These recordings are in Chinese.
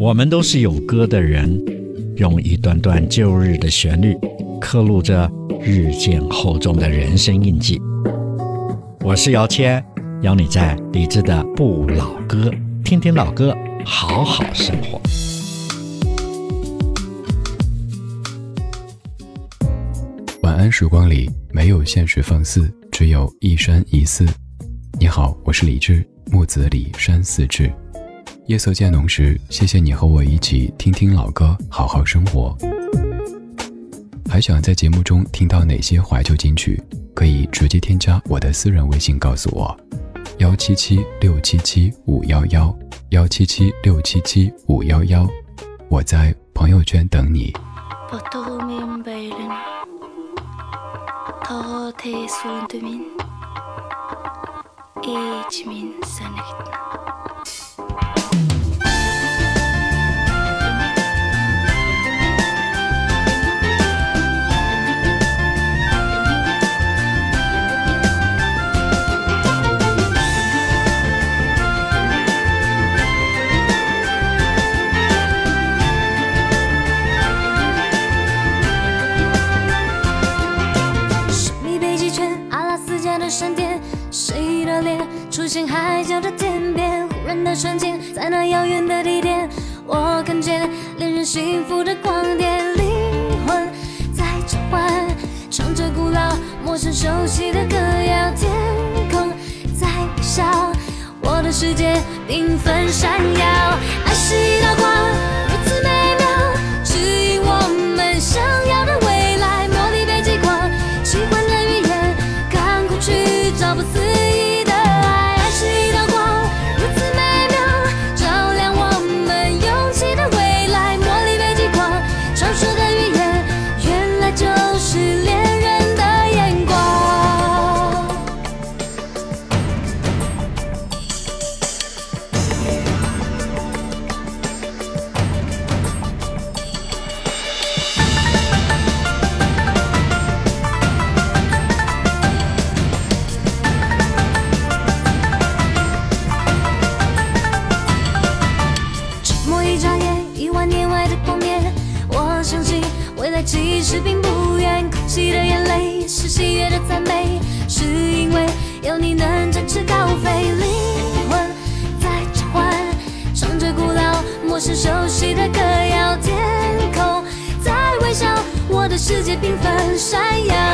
我们都是有歌的人，用一段段旧日的旋律，刻录着日渐厚重的人生印记。我是姚谦，邀你在李志的不老歌，听听老歌，好好生活。晚安时光里没有现实放肆，只有一山一寺。你好，我是李志，木子李山寺志。夜色渐浓时，谢谢你和我一起听听老歌，好好生活。还想在节目中听到哪些怀旧金曲？可以直接添加我的私人微信告诉我：幺七七六七七五幺幺幺七七六七七五幺幺。我在朋友圈等你。海角的天边，忽然的瞬间，在那遥远的地点，我看见恋人幸福的光点，灵魂在召唤，唱着古老、陌生、熟悉的歌谣，天空在微笑，我的世界缤纷闪耀，爱是一道光，界缤纷闪耀。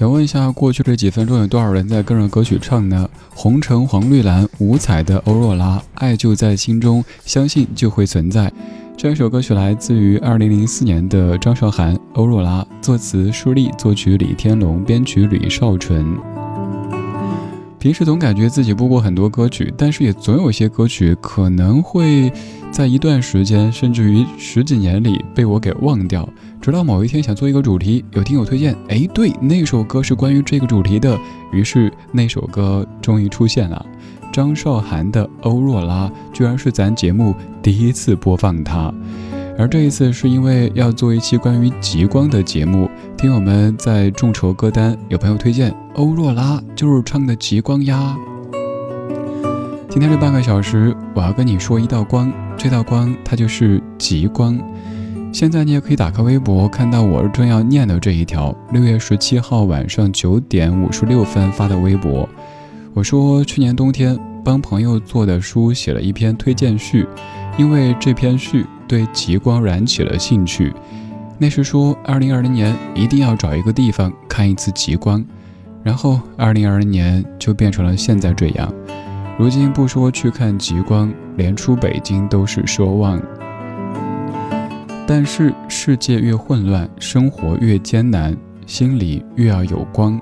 想问一下，过去这几分钟有多少人在跟着歌曲唱呢？红橙黄绿蓝，五彩的欧若拉，爱就在心中，相信就会存在。这首歌曲来自于二零零四年的张韶涵、欧若拉，作词舒丽，作曲李天龙，编曲吕少纯。平时总感觉自己播过很多歌曲，但是也总有些歌曲可能会在一段时间，甚至于十几年里被我给忘掉。直到某一天想做一个主题，有听友推荐，哎，对，那首歌是关于这个主题的，于是那首歌终于出现了。张韶涵的《欧若拉》居然是咱节目第一次播放它，而这一次是因为要做一期关于极光的节目，听友们在众筹歌单，有朋友推荐《欧若拉》就是唱的极光呀。今天这半个小时，我要跟你说一道光，这道光它就是极光。现在你也可以打开微博，看到我正要念的这一条，六月十七号晚上九点五十六分发的微博。我说，去年冬天帮朋友做的书写了一篇推荐序，因为这篇序对极光燃起了兴趣。那时说，二零二零年一定要找一个地方看一次极光，然后二零二零年就变成了现在这样。如今不说去看极光，连出北京都是奢望。但是世界越混乱，生活越艰难，心里越要有光。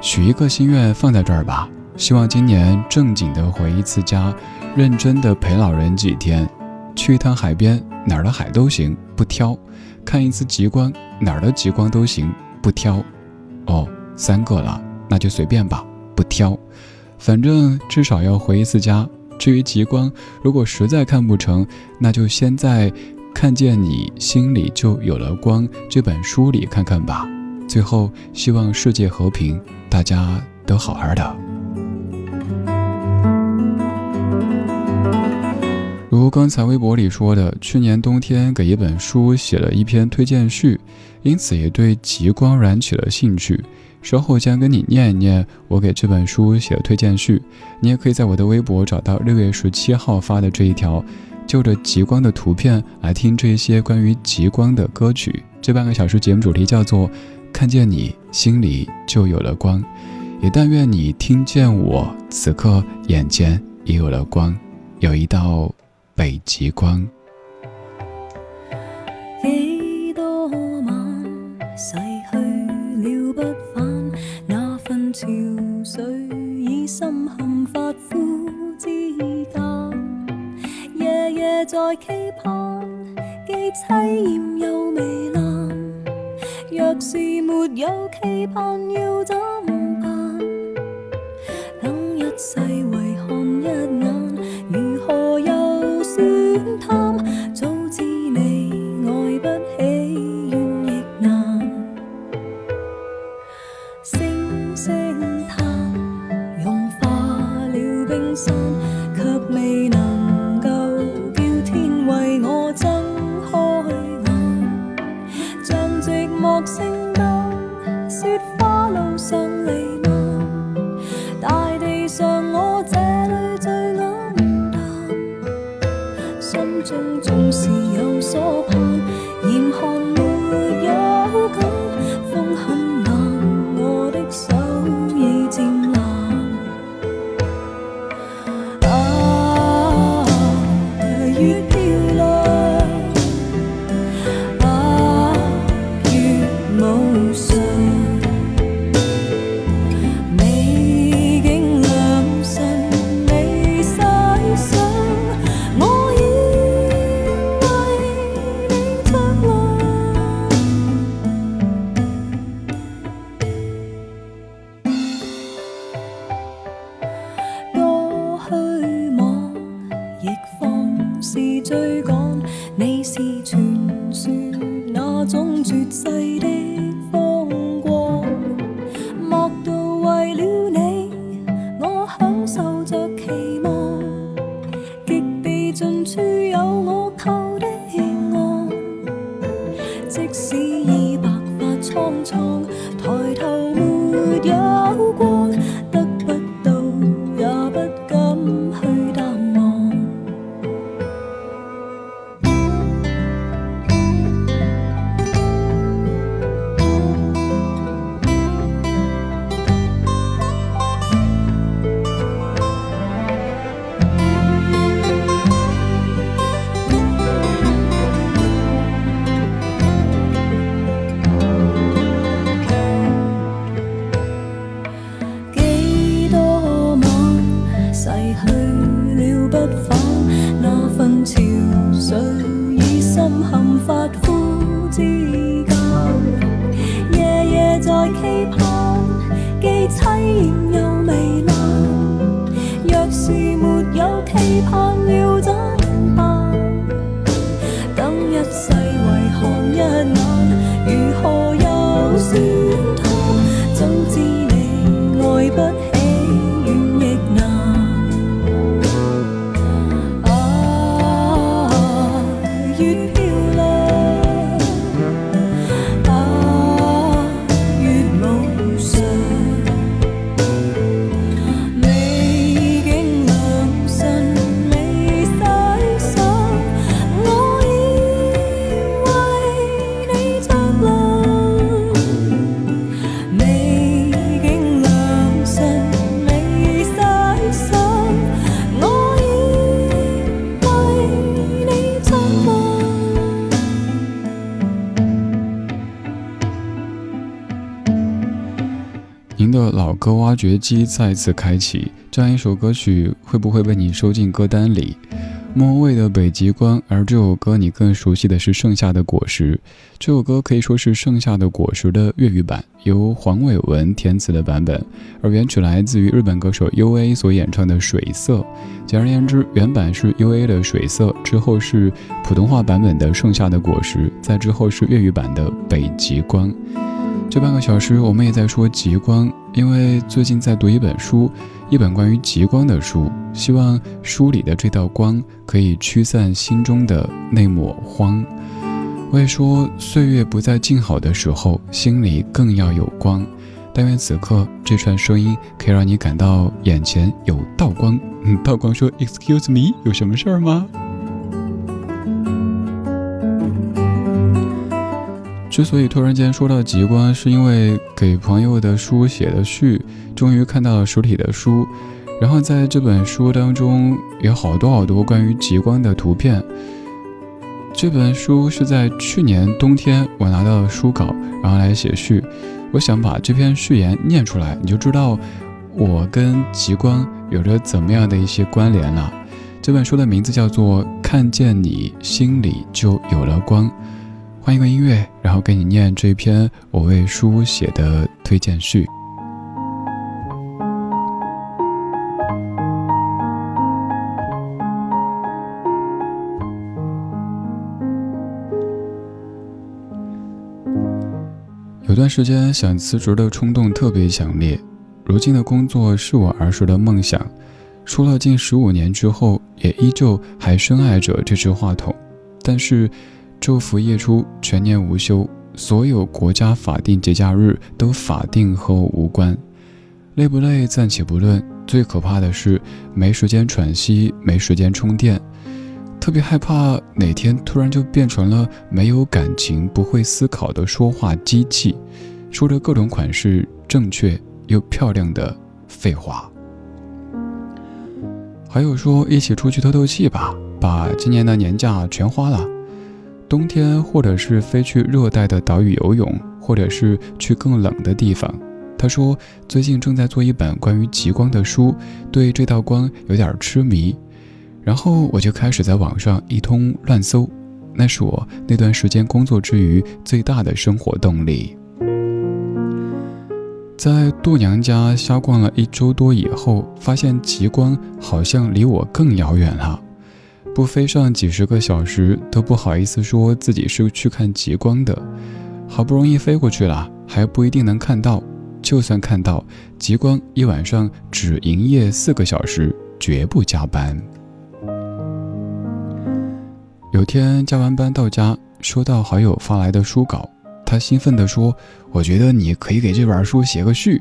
许一个心愿放在这儿吧。希望今年正经的回一次家，认真的陪老人几天，去一趟海边，哪儿的海都行，不挑；看一次极光，哪儿的极光都行，不挑。哦，三个了，那就随便吧，不挑。反正至少要回一次家。至于极光，如果实在看不成，那就先在《看见你心里就有了光》这本书里看看吧。最后，希望世界和平，大家都好好的。如刚才微博里说的，去年冬天给一本书写了一篇推荐序，因此也对极光燃起了兴趣。稍后将跟你念一念我给这本书写的推荐序。你也可以在我的微博找到六月十七号发的这一条，就着极光的图片来听这些关于极光的歌曲。这半个小时节目主题叫做“看见你心里就有了光”，也但愿你听见我此刻眼前也有了光，有一道。北极光，在期盼，既凄艳又糜烂。若是没有期盼，要怎办？等一世为看一眼，如何又？算贪挖掘机再次开启，这样一首歌曲会不会被你收进歌单里？莫文蔚的《北极光》，而这首歌你更熟悉的是《盛夏的果实》。这首歌可以说是《盛夏的果实》的粤语版，由黄伟文填词的版本，而原曲来自于日本歌手 U.A 所演唱的《水色》。简而言之，原版是 U.A 的《水色》，之后是普通话版本的《盛夏的果实》，再之后是粤语版的《北极光》。这半个小时，我们也在说极光，因为最近在读一本书，一本关于极光的书，希望书里的这道光可以驱散心中的那抹荒。我也说，岁月不再静好的时候，心里更要有光。但愿此刻这串声音可以让你感到眼前有道光。嗯，道光说：“Excuse me，有什么事儿吗？”之所以突然间说到极光，是因为给朋友的书写的序，终于看到了实体的书，然后在这本书当中有好多好多关于极光的图片。这本书是在去年冬天我拿到了书稿，然后来写序。我想把这篇序言念出来，你就知道我跟极光有着怎么样的一些关联了。这本书的名字叫做《看见你心里就有了光》。换一个音乐，然后给你念这篇我为书写的推荐序。有段时间想辞职的冲动特别强烈，如今的工作是我儿时的梦想，出了近十五年之后，也依旧还深爱着这支话筒，但是。昼伏夜出，全年无休，所有国家法定节假日都法定和我无关。累不累暂且不论，最可怕的是没时间喘息，没时间充电。特别害怕哪天突然就变成了没有感情、不会思考的说话机器，说着各种款式正确又漂亮的废话。还有说一起出去透透气吧，把今年的年假全花了。冬天，或者是飞去热带的岛屿游泳，或者是去更冷的地方。他说，最近正在做一本关于极光的书，对这道光有点痴迷。然后我就开始在网上一通乱搜，那是我那段时间工作之余最大的生活动力。在度娘家瞎逛了一周多以后，发现极光好像离我更遥远了。不飞上几十个小时都不好意思说自己是去看极光的，好不容易飞过去了，还不一定能看到。就算看到极光，一晚上只营业四个小时，绝不加班。有天加完班到家，收到好友发来的书稿，他兴奋地说：“我觉得你可以给这本书写个序。”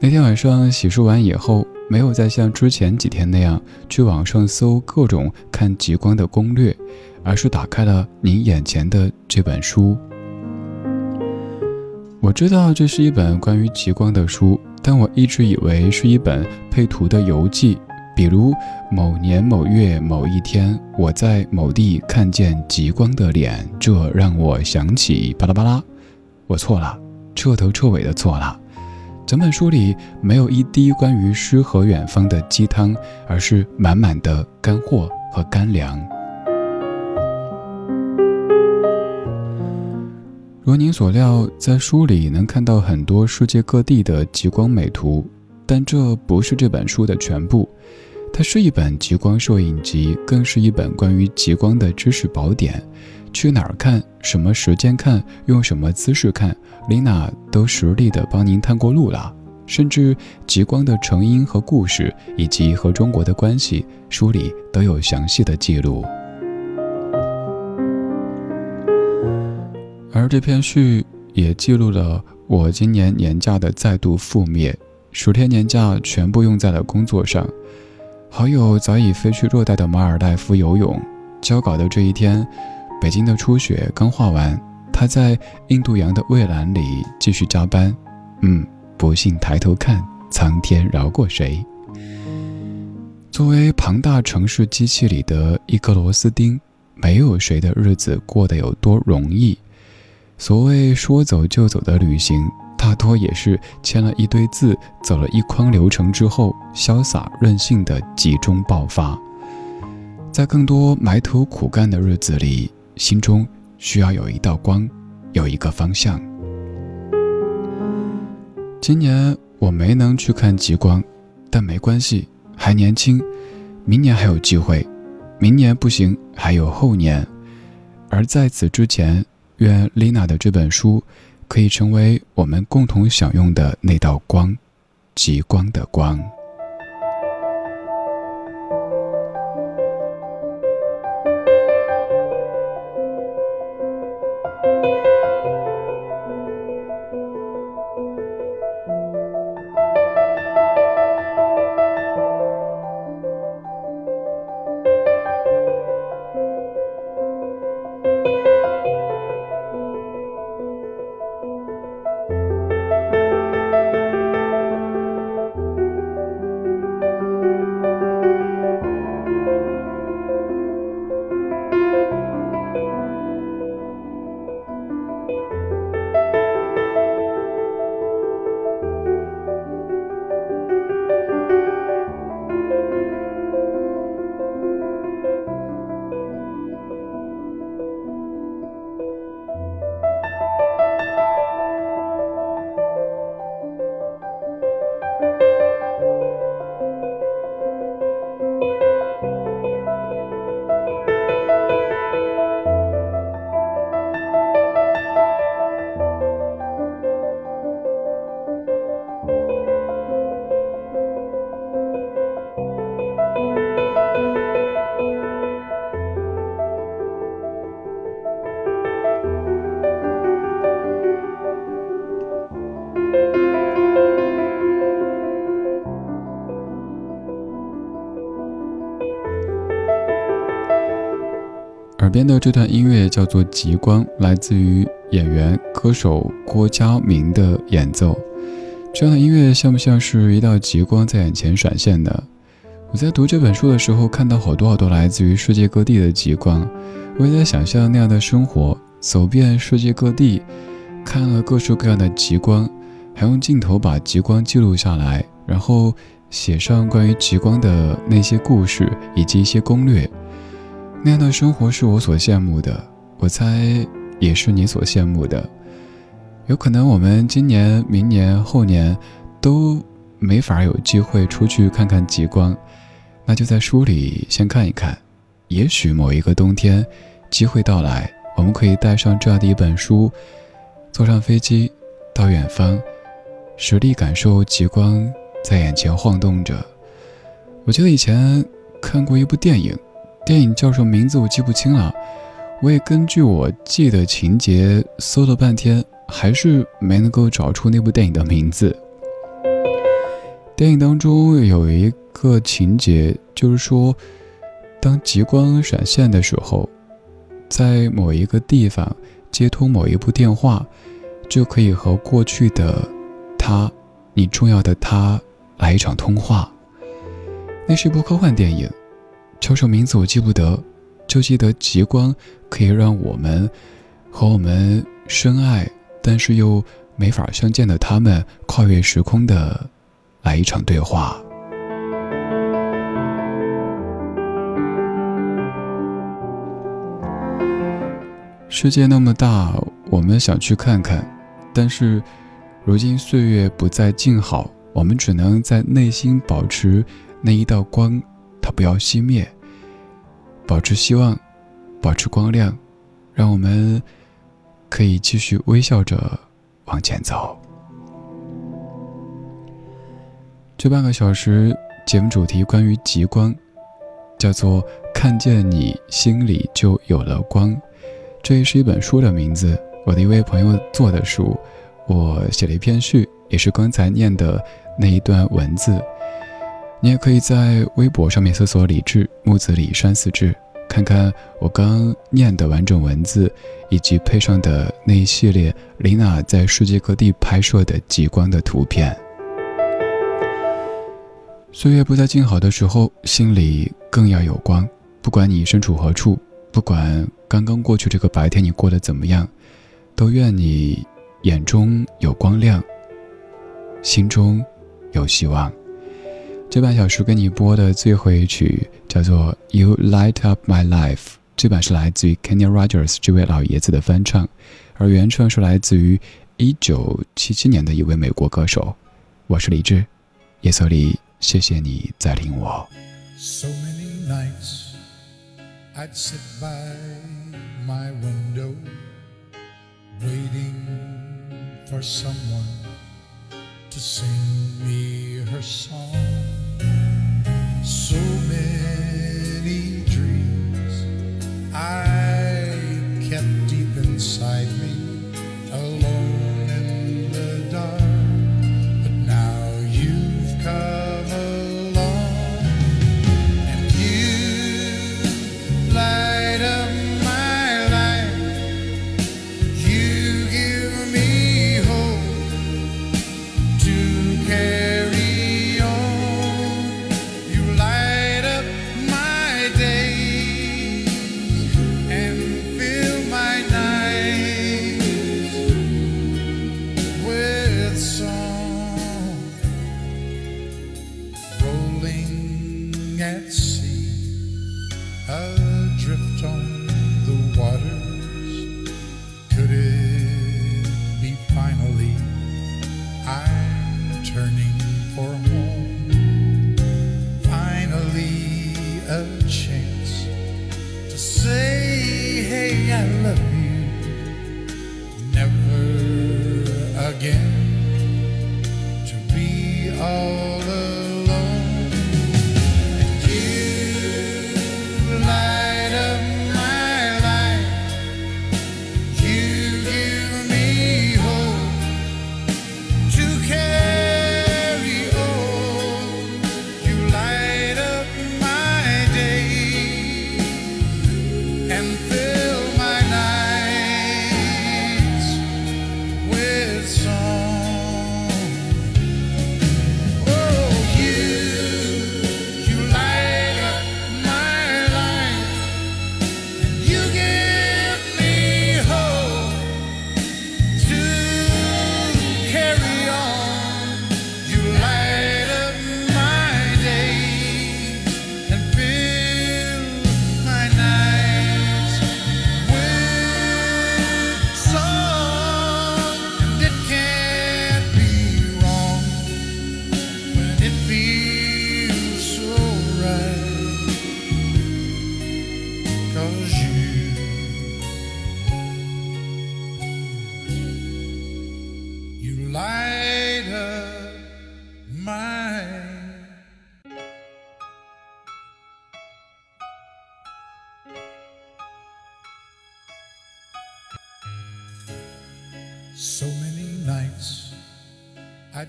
那天晚上洗漱完以后。没有再像之前几天那样去网上搜各种看极光的攻略，而是打开了您眼前的这本书。我知道这是一本关于极光的书，但我一直以为是一本配图的游记，比如某年某月某一天，我在某地看见极光的脸，这让我想起巴拉巴拉。我错了，彻头彻尾的错了。整本书里没有一滴关于诗和远方的鸡汤，而是满满的干货和干粮。如您所料，在书里能看到很多世界各地的极光美图，但这不是这本书的全部。它是一本极光摄影集，更是一本关于极光的知识宝典。去哪儿看，什么时间看，用什么姿势看，丽娜都实地的帮您探过路了。甚至极光的成因和故事，以及和中国的关系，书里都有详细的记录。而这篇序也记录了我今年年假的再度覆灭，十天年假全部用在了工作上。好友早已飞去热带的马尔代夫游泳，交稿的这一天，北京的初雪刚化完，他在印度洋的蔚蓝里继续加班。嗯。不幸抬头看，苍天饶过谁？作为庞大城市机器里的一颗螺丝钉，没有谁的日子过得有多容易。所谓说走就走的旅行，大多也是签了一堆字，走了一筐流程之后，潇洒任性的集中爆发。在更多埋头苦干的日子里，心中需要有一道光，有一个方向。今年我没能去看极光，但没关系，还年轻，明年还有机会，明年不行还有后年，而在此之前，愿丽娜的这本书可以成为我们共同享用的那道光，极光的光。边的这段音乐叫做《极光》，来自于演员歌手郭佳明的演奏。这样的音乐像不像是一道极光在眼前闪现的？我在读这本书的时候，看到好多好多来自于世界各地的极光，我也在想象那样的生活，走遍世界各地，看了各式各样的极光，还用镜头把极光记录下来，然后写上关于极光的那些故事以及一些攻略。那样的生活是我所羡慕的，我猜也是你所羡慕的。有可能我们今年、明年、后年都没法有机会出去看看极光，那就在书里先看一看。也许某一个冬天，机会到来，我们可以带上这样的一本书，坐上飞机到远方，实地感受极光在眼前晃动着。我记得以前看过一部电影。电影叫什么名字我记不清了，我也根据我记的情节搜了半天，还是没能够找出那部电影的名字。电影当中有一个情节，就是说，当极光闪现的时候，在某一个地方接通某一部电话，就可以和过去的他，你重要的他来一场通话。那是一部科幻电影。叫什么名字我记不得，就记得极光可以让我们和我们深爱但是又没法相见的他们跨越时空的来一场对话。世界那么大，我们想去看看，但是如今岁月不再静好，我们只能在内心保持那一道光，它不要熄灭，保持希望，保持光亮，让我们可以继续微笑着往前走。这半个小时节目主题关于极光，叫做“看见你心里就有了光”，这也是一本书的名字。我的一位朋友做的书，我写了一篇序，也是刚才念的那一段文字。你也可以在微博上面搜索“李志木子李山四志”，看看我刚念的完整文字，以及配上的那一系列琳娜在世界各地拍摄的极光的图片。岁月不再静好的时候，心里更要有光。不管你身处何处，不管刚刚过去这个白天你过得怎么样。都愿你眼中有光亮，心中有希望。这半小时给你播的最后一曲叫做《You Light Up My Life》，这版是来自于 Kenny Rogers 这位老爷子的翻唱，而原唱是来自于一九七七年的一位美国歌手。我是李志，夜色里，谢谢你在听我。So many nights I'd sit by my window. waiting for someone to sing me her song. sou meu.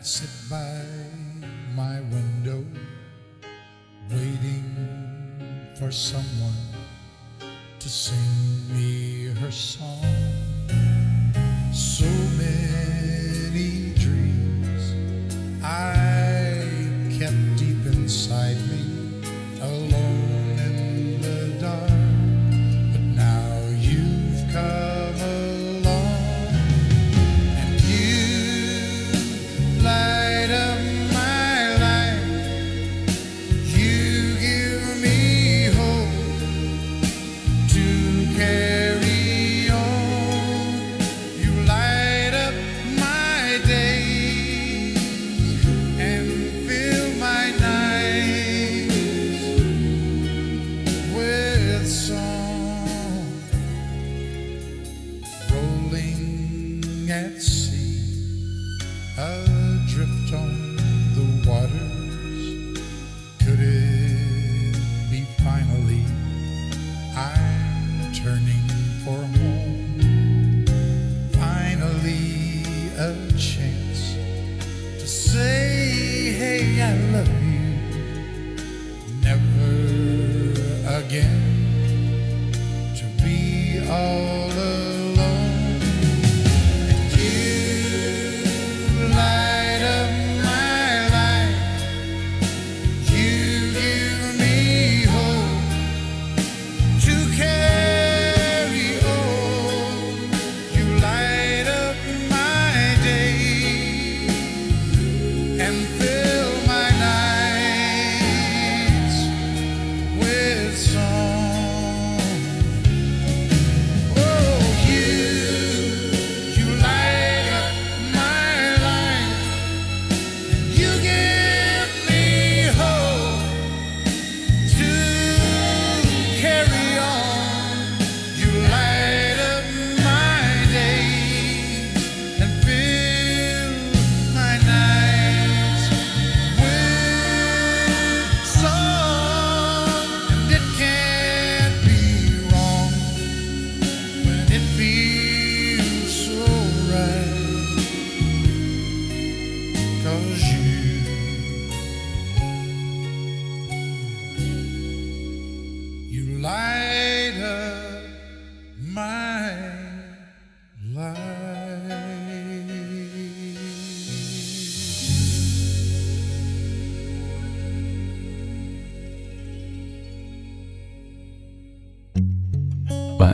Sit by